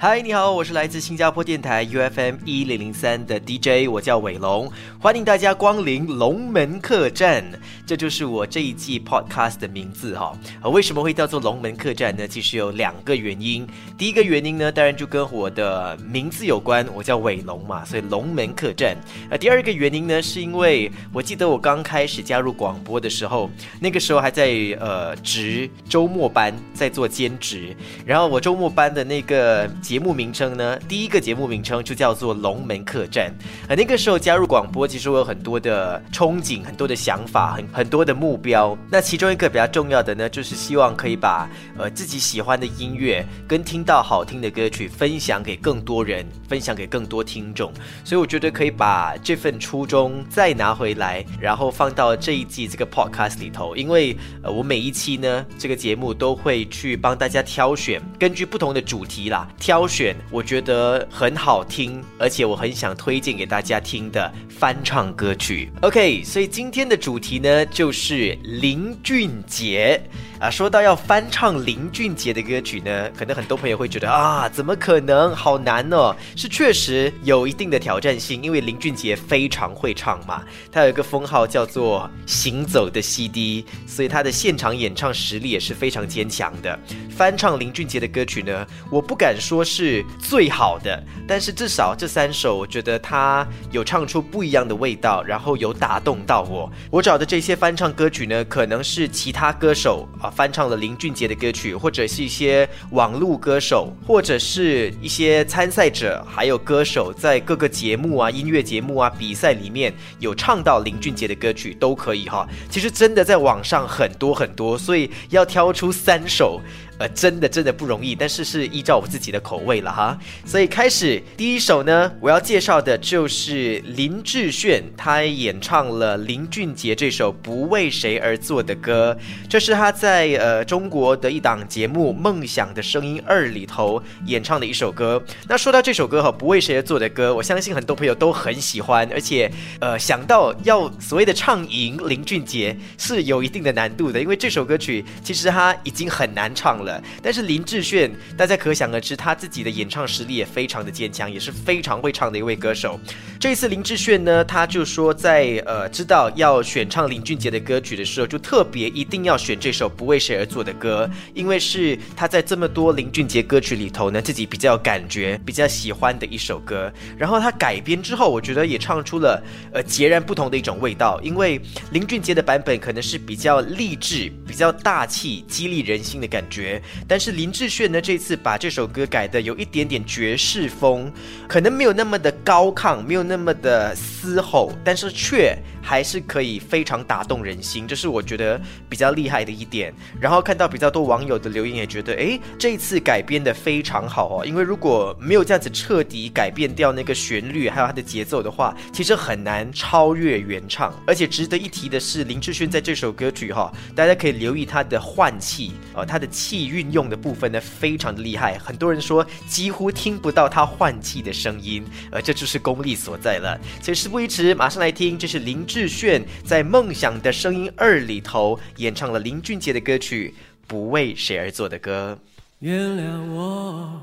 嗨，你好，我是来自新加坡电台 U F M 一零零三的 D J，我叫伟龙，欢迎大家光临龙门客栈，这就是我这一季 Podcast 的名字哈。为什么会叫做龙门客栈呢？其实有两个原因。第一个原因呢，当然就跟我的名字有关，我叫伟龙嘛，所以龙门客栈。呃，第二个原因呢，是因为我记得我刚开始加入广播的时候，那个时候还在呃值周末班，在做兼职，然后我周末班的那个。节目名称呢？第一个节目名称就叫做《龙门客栈》。而那个时候加入广播，其实我有很多的憧憬，很多的想法，很很多的目标。那其中一个比较重要的呢，就是希望可以把呃自己喜欢的音乐跟听到好听的歌曲分享给更多人，分享给更多听众。所以我觉得可以把这份初衷再拿回来，然后放到这一季这个 podcast 里头。因为呃我每一期呢，这个节目都会去帮大家挑选，根据不同的主题啦挑。挑选我觉得很好听，而且我很想推荐给大家听的翻唱歌曲。OK，所以今天的主题呢就是林俊杰啊。说到要翻唱林俊杰的歌曲呢，可能很多朋友会觉得啊，怎么可能？好难哦！是确实有一定的挑战性，因为林俊杰非常会唱嘛，他有一个封号叫做“行走的 CD”，所以他的现场演唱实力也是非常坚强的。翻唱林俊杰的歌曲呢，我不敢说。是最好的，但是至少这三首，我觉得他有唱出不一样的味道，然后有打动到我。我找的这些翻唱歌曲呢，可能是其他歌手翻唱了林俊杰的歌曲，或者是一些网络歌手，或者是一些参赛者，还有歌手在各个节目啊、音乐节目啊、比赛里面有唱到林俊杰的歌曲都可以哈。其实真的在网上很多很多，所以要挑出三首。呃，真的真的不容易，但是是依照我自己的口味了哈。所以开始第一首呢，我要介绍的就是林志炫，他演唱了林俊杰这首《不为谁而作的歌》，这是他在呃中国的一档节目《梦想的声音二》里头演唱的一首歌。那说到这首歌哈，《不为谁而作的歌》，我相信很多朋友都很喜欢，而且呃想到要所谓的唱赢林俊杰是有一定的难度的，因为这首歌曲其实他已经很难唱了。但是林志炫，大家可想而知，他自己的演唱实力也非常的坚强，也是非常会唱的一位歌手。这一次林志炫呢，他就说在呃知道要选唱林俊杰的歌曲的时候，就特别一定要选这首不为谁而作的歌，因为是他在这么多林俊杰歌曲里头呢，自己比较感觉比较喜欢的一首歌。然后他改编之后，我觉得也唱出了呃截然不同的一种味道。因为林俊杰的版本可能是比较励志、比较大气、激励人心的感觉。但是林志炫呢，这次把这首歌改的有一点点爵士风，可能没有那么的高亢，没有那么的嘶吼，但是却。还是可以非常打动人心，这是我觉得比较厉害的一点。然后看到比较多网友的留言，也觉得哎，这一次改编的非常好哦。因为如果没有这样子彻底改变掉那个旋律还有它的节奏的话，其实很难超越原唱。而且值得一提的是，林志炫在这首歌曲哈，大家可以留意他的换气，呃，他的气运用的部分呢，非常的厉害。很多人说几乎听不到他换气的声音，呃，这就是功力所在了。所以事不宜迟，马上来听，这是林志。炫在《梦想的声音二》里头演唱了林俊杰的歌曲《不为谁而作的歌》。原谅我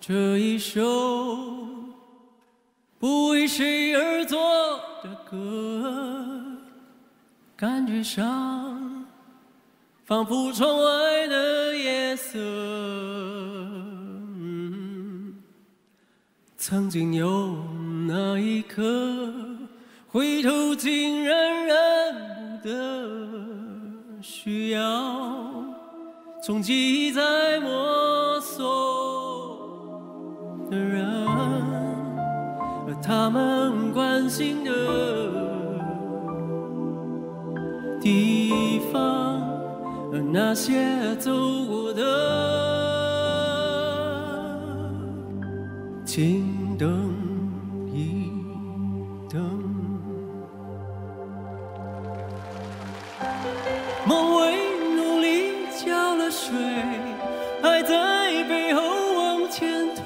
这一首不为谁而作的歌，感觉上仿佛窗外的色，曾经有那一刻。回头竟然认不得，需要从记忆在摸索的人，和他们关心的地方，和那些走过的请等一等。梦为努力浇了水，还在背后往前推。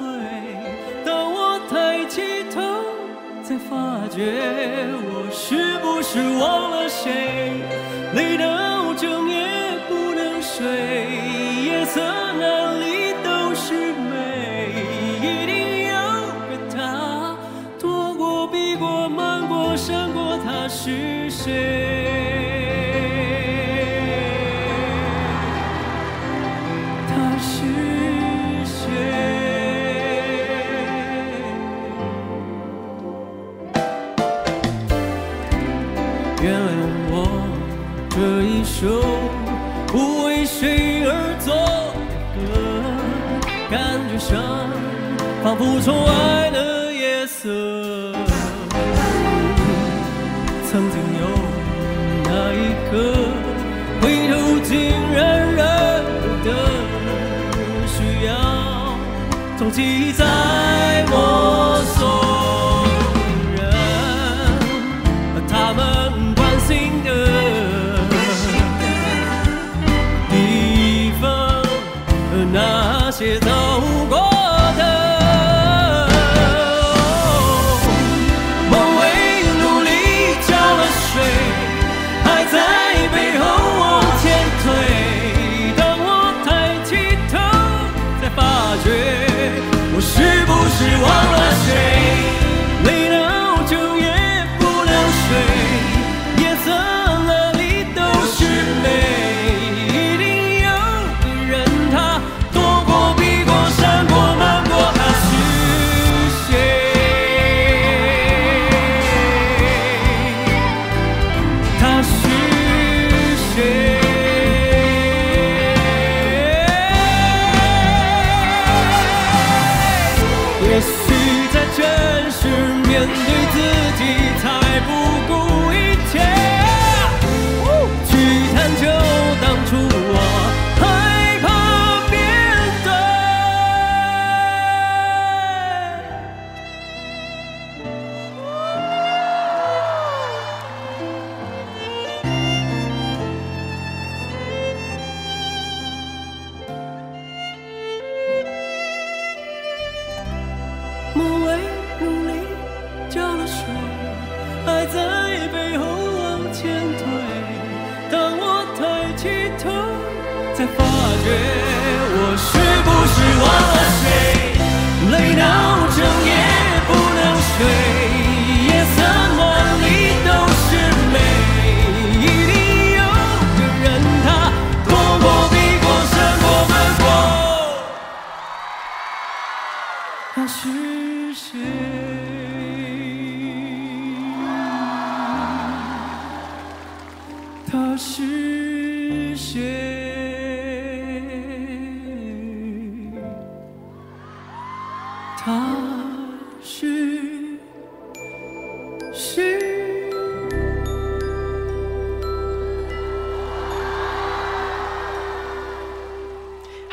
当我抬起头，才发觉我是不是忘了谁？过，漫过，闪过，他是谁？他是谁？原谅我这一首不为谁而作的歌，感觉上仿佛从外。记忆在我所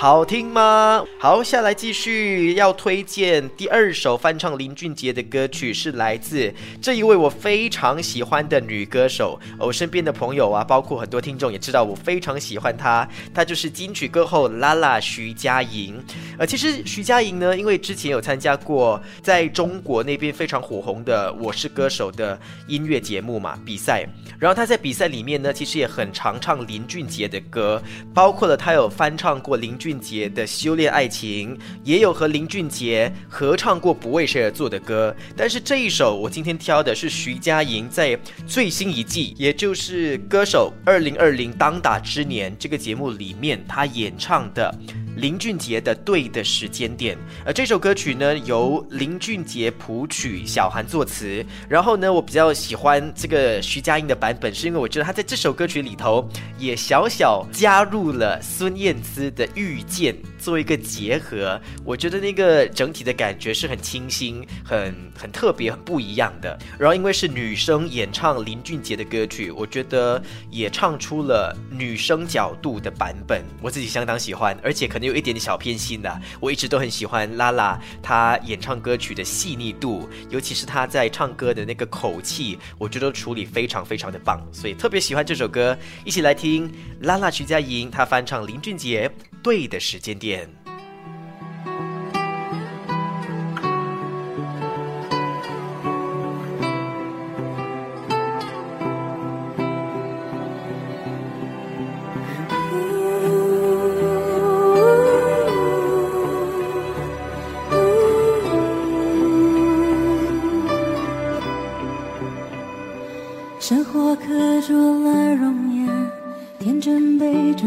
好听吗？好，下来继续要推荐第二首翻唱林俊杰的歌曲，是来自这一位我非常喜欢的女歌手。我身边的朋友啊，包括很多听众也知道我非常喜欢她，她就是金曲歌后拉拉徐佳莹。呃，其实徐佳莹呢，因为之前有参加过在中国那边非常火红的《我是歌手》的音乐节目嘛比赛，然后她在比赛里面呢，其实也很常唱林俊杰的歌，包括了她有翻唱过林俊俊杰的《修炼爱情》，也有和林俊杰合唱过《不为谁而作的歌》。但是这一首我今天挑的是徐佳莹在最新一季，也就是《歌手二零二零当打之年》这个节目里面，她演唱的。林俊杰的《对的时间点》，而这首歌曲呢由林俊杰谱曲，小韩作词。然后呢，我比较喜欢这个徐佳莹的版本，是因为我觉得她在这首歌曲里头也小小加入了孙燕姿的《遇见》做一个结合。我觉得那个整体的感觉是很清新、很很特别、很不一样的。然后因为是女生演唱林俊杰的歌曲，我觉得也唱出了女生角度的版本，我自己相当喜欢，而且可能有一点点小偏心的。我一直都很喜欢拉拉她演唱歌曲的细腻度，尤其是她在唱歌的那个口气，我觉得处理非常非常的棒，所以特别喜欢这首歌。一起来听拉拉徐佳莹她翻唱林俊杰《对的时间点》。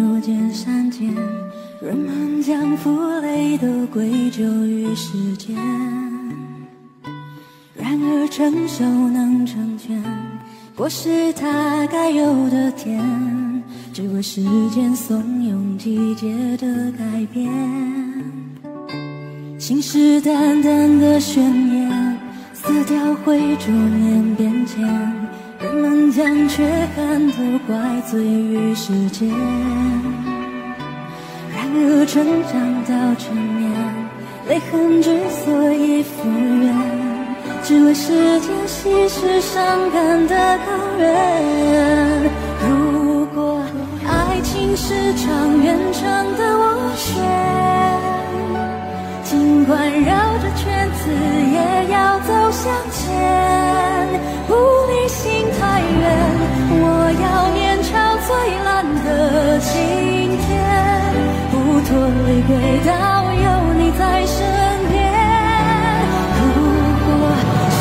了容颜，天真被逐渐删减，人们将负累都归咎于时间。然而成熟能成全，果实它该有的甜，只为时间怂恿季节的改变。信誓旦旦的宣言，色调会逐年变迁，人们将缺憾都怪罪于时间。然而成长到成年，泪痕之所以复原，只为时间稀释伤感的高原。如果爱情是场远程的斡旋。尽管绕着圈子，也要走向前。不离心太远，我要面朝最蓝的晴天。不脱离轨道，有你在身边。如果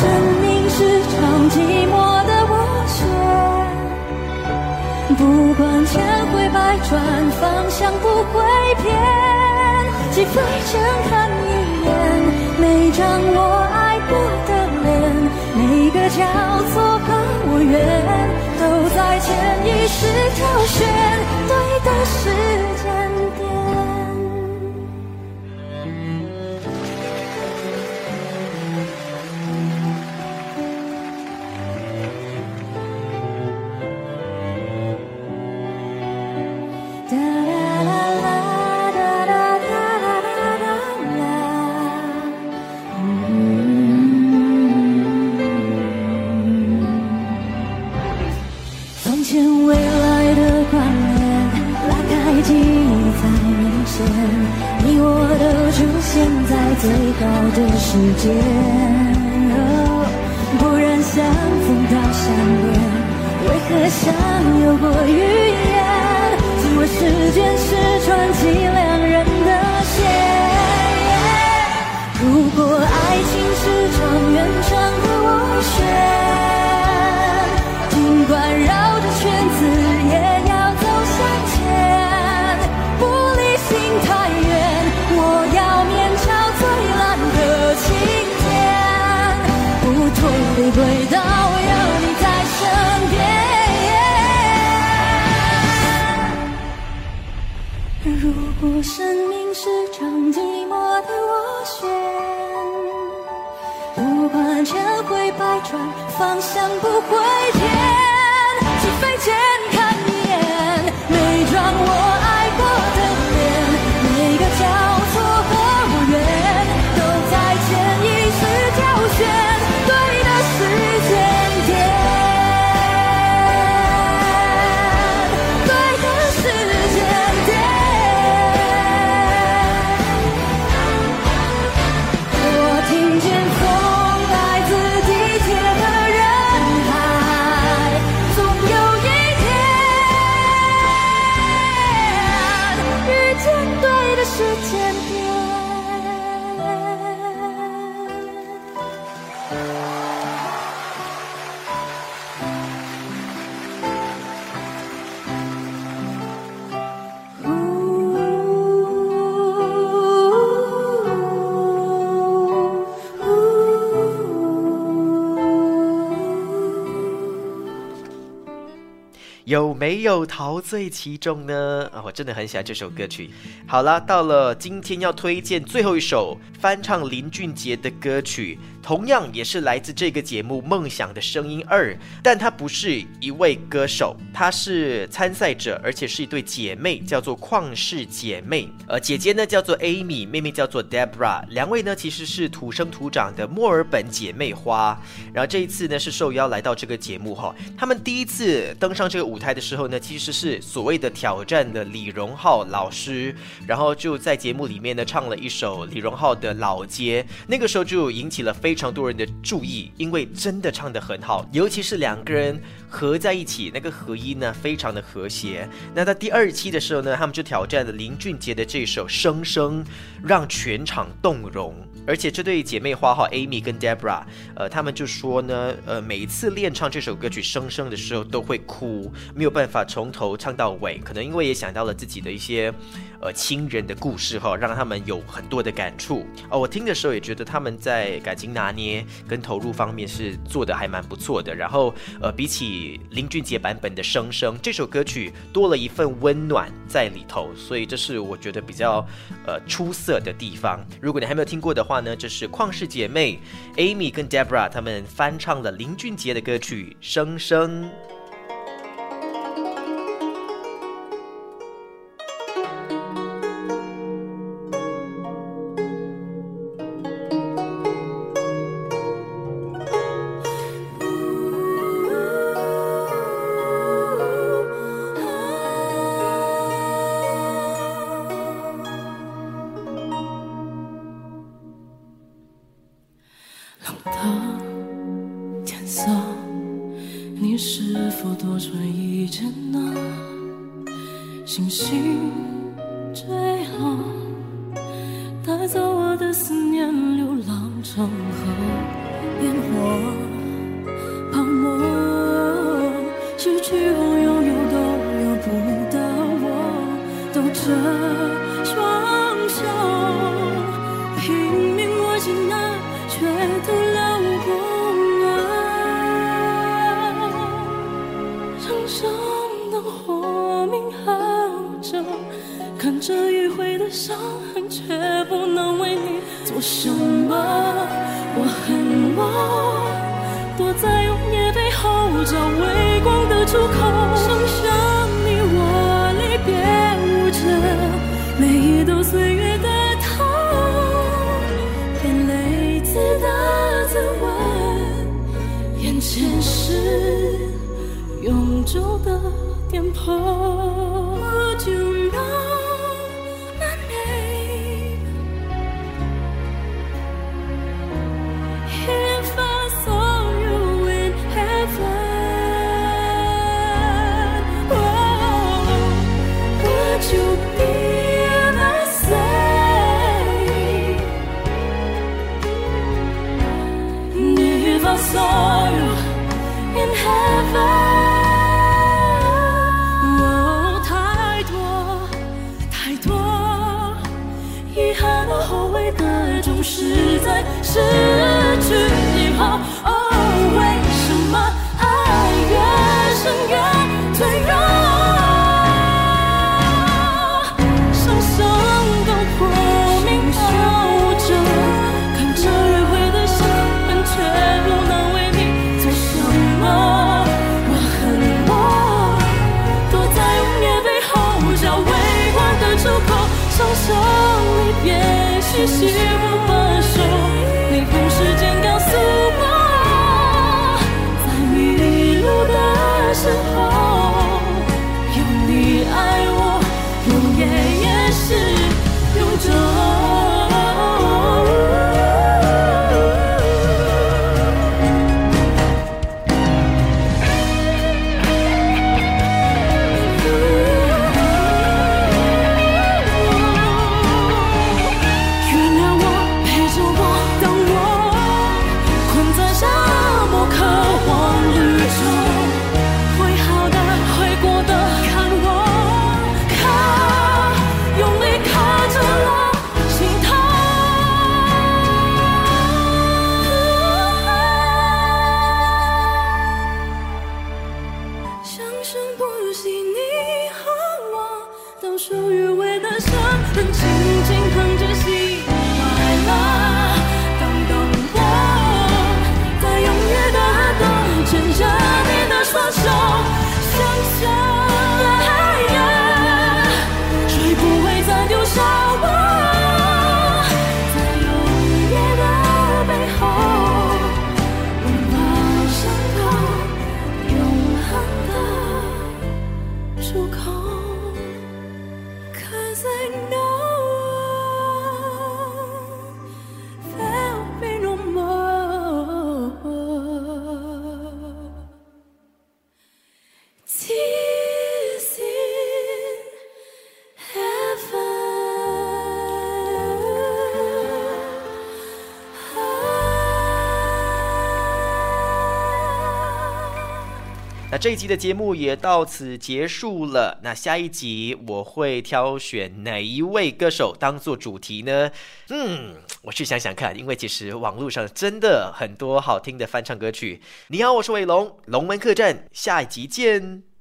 生命是场寂寞的涡旋，不管千回百转，方向不会变。几分钟看一眼，每张我爱过的脸，每个交是挑选你我都出现在最高的时间，不然相逢到相恋，为何像有过预言？只为时间是传奇两人的线。如果爱情是场远程的斡旋，回到，有你在身边。如果生命是场寂寞的斡旋，不管千回百转，方向不会变。有没有陶醉其中呢？啊，我真的很喜欢这首歌曲。好了，到了今天要推荐最后一首翻唱林俊杰的歌曲，同样也是来自这个节目《梦想的声音二》，但她不是一位歌手，她是参赛者，而且是一对姐妹，叫做旷世姐妹。呃，姐姐呢叫做 Amy，妹妹叫做 Debra，两位呢其实是土生土长的墨尔本姐妹花。然后这一次呢是受邀来到这个节目哈，他们第一次登上这个舞台的时候呢，其实是所谓的挑战的李荣浩老师，然后就在节目里面呢唱了一首李荣浩的《老街》，那个时候就引起了非常多人的注意，因为真的唱得很好，尤其是两个人合在一起，那个合音呢非常的和谐。那在第二期的时候呢，他们就挑战了林俊杰的这首《生生》，让全场动容。而且这对姐妹花哈，Amy 跟 Debra，呃，他们就说呢，呃，每一次练唱这首歌曲《生生》的时候都会哭，没有办法从头唱到尾，可能因为也想到了自己的一些。呃，亲人的故事哈，让他们有很多的感触哦。我听的时候也觉得他们在感情拿捏跟投入方面是做的还蛮不错的。然后，呃，比起林俊杰版本的《生生》这首歌曲，多了一份温暖在里头，所以这是我觉得比较呃出色的地方。如果你还没有听过的话呢，这是旷世姐妹 Amy 跟 Deborah 他们翻唱了林俊杰的歌曲《生生》。穿一件那星星伤痕却不能为你做什么我恨我躲在永夜背后找微光的出口剩下你我离别无辄每一道岁月的痛眼泪自答自问眼前是永昼的颠簸生生不息，你和我，到属于为的伤痕，轻轻碰着。这一集的节目也到此结束了。那下一集我会挑选哪一位歌手当做主题呢？嗯，我去想想看，因为其实网络上真的很多好听的翻唱歌曲。你好，我是伟龙，龙门客栈，下一集见。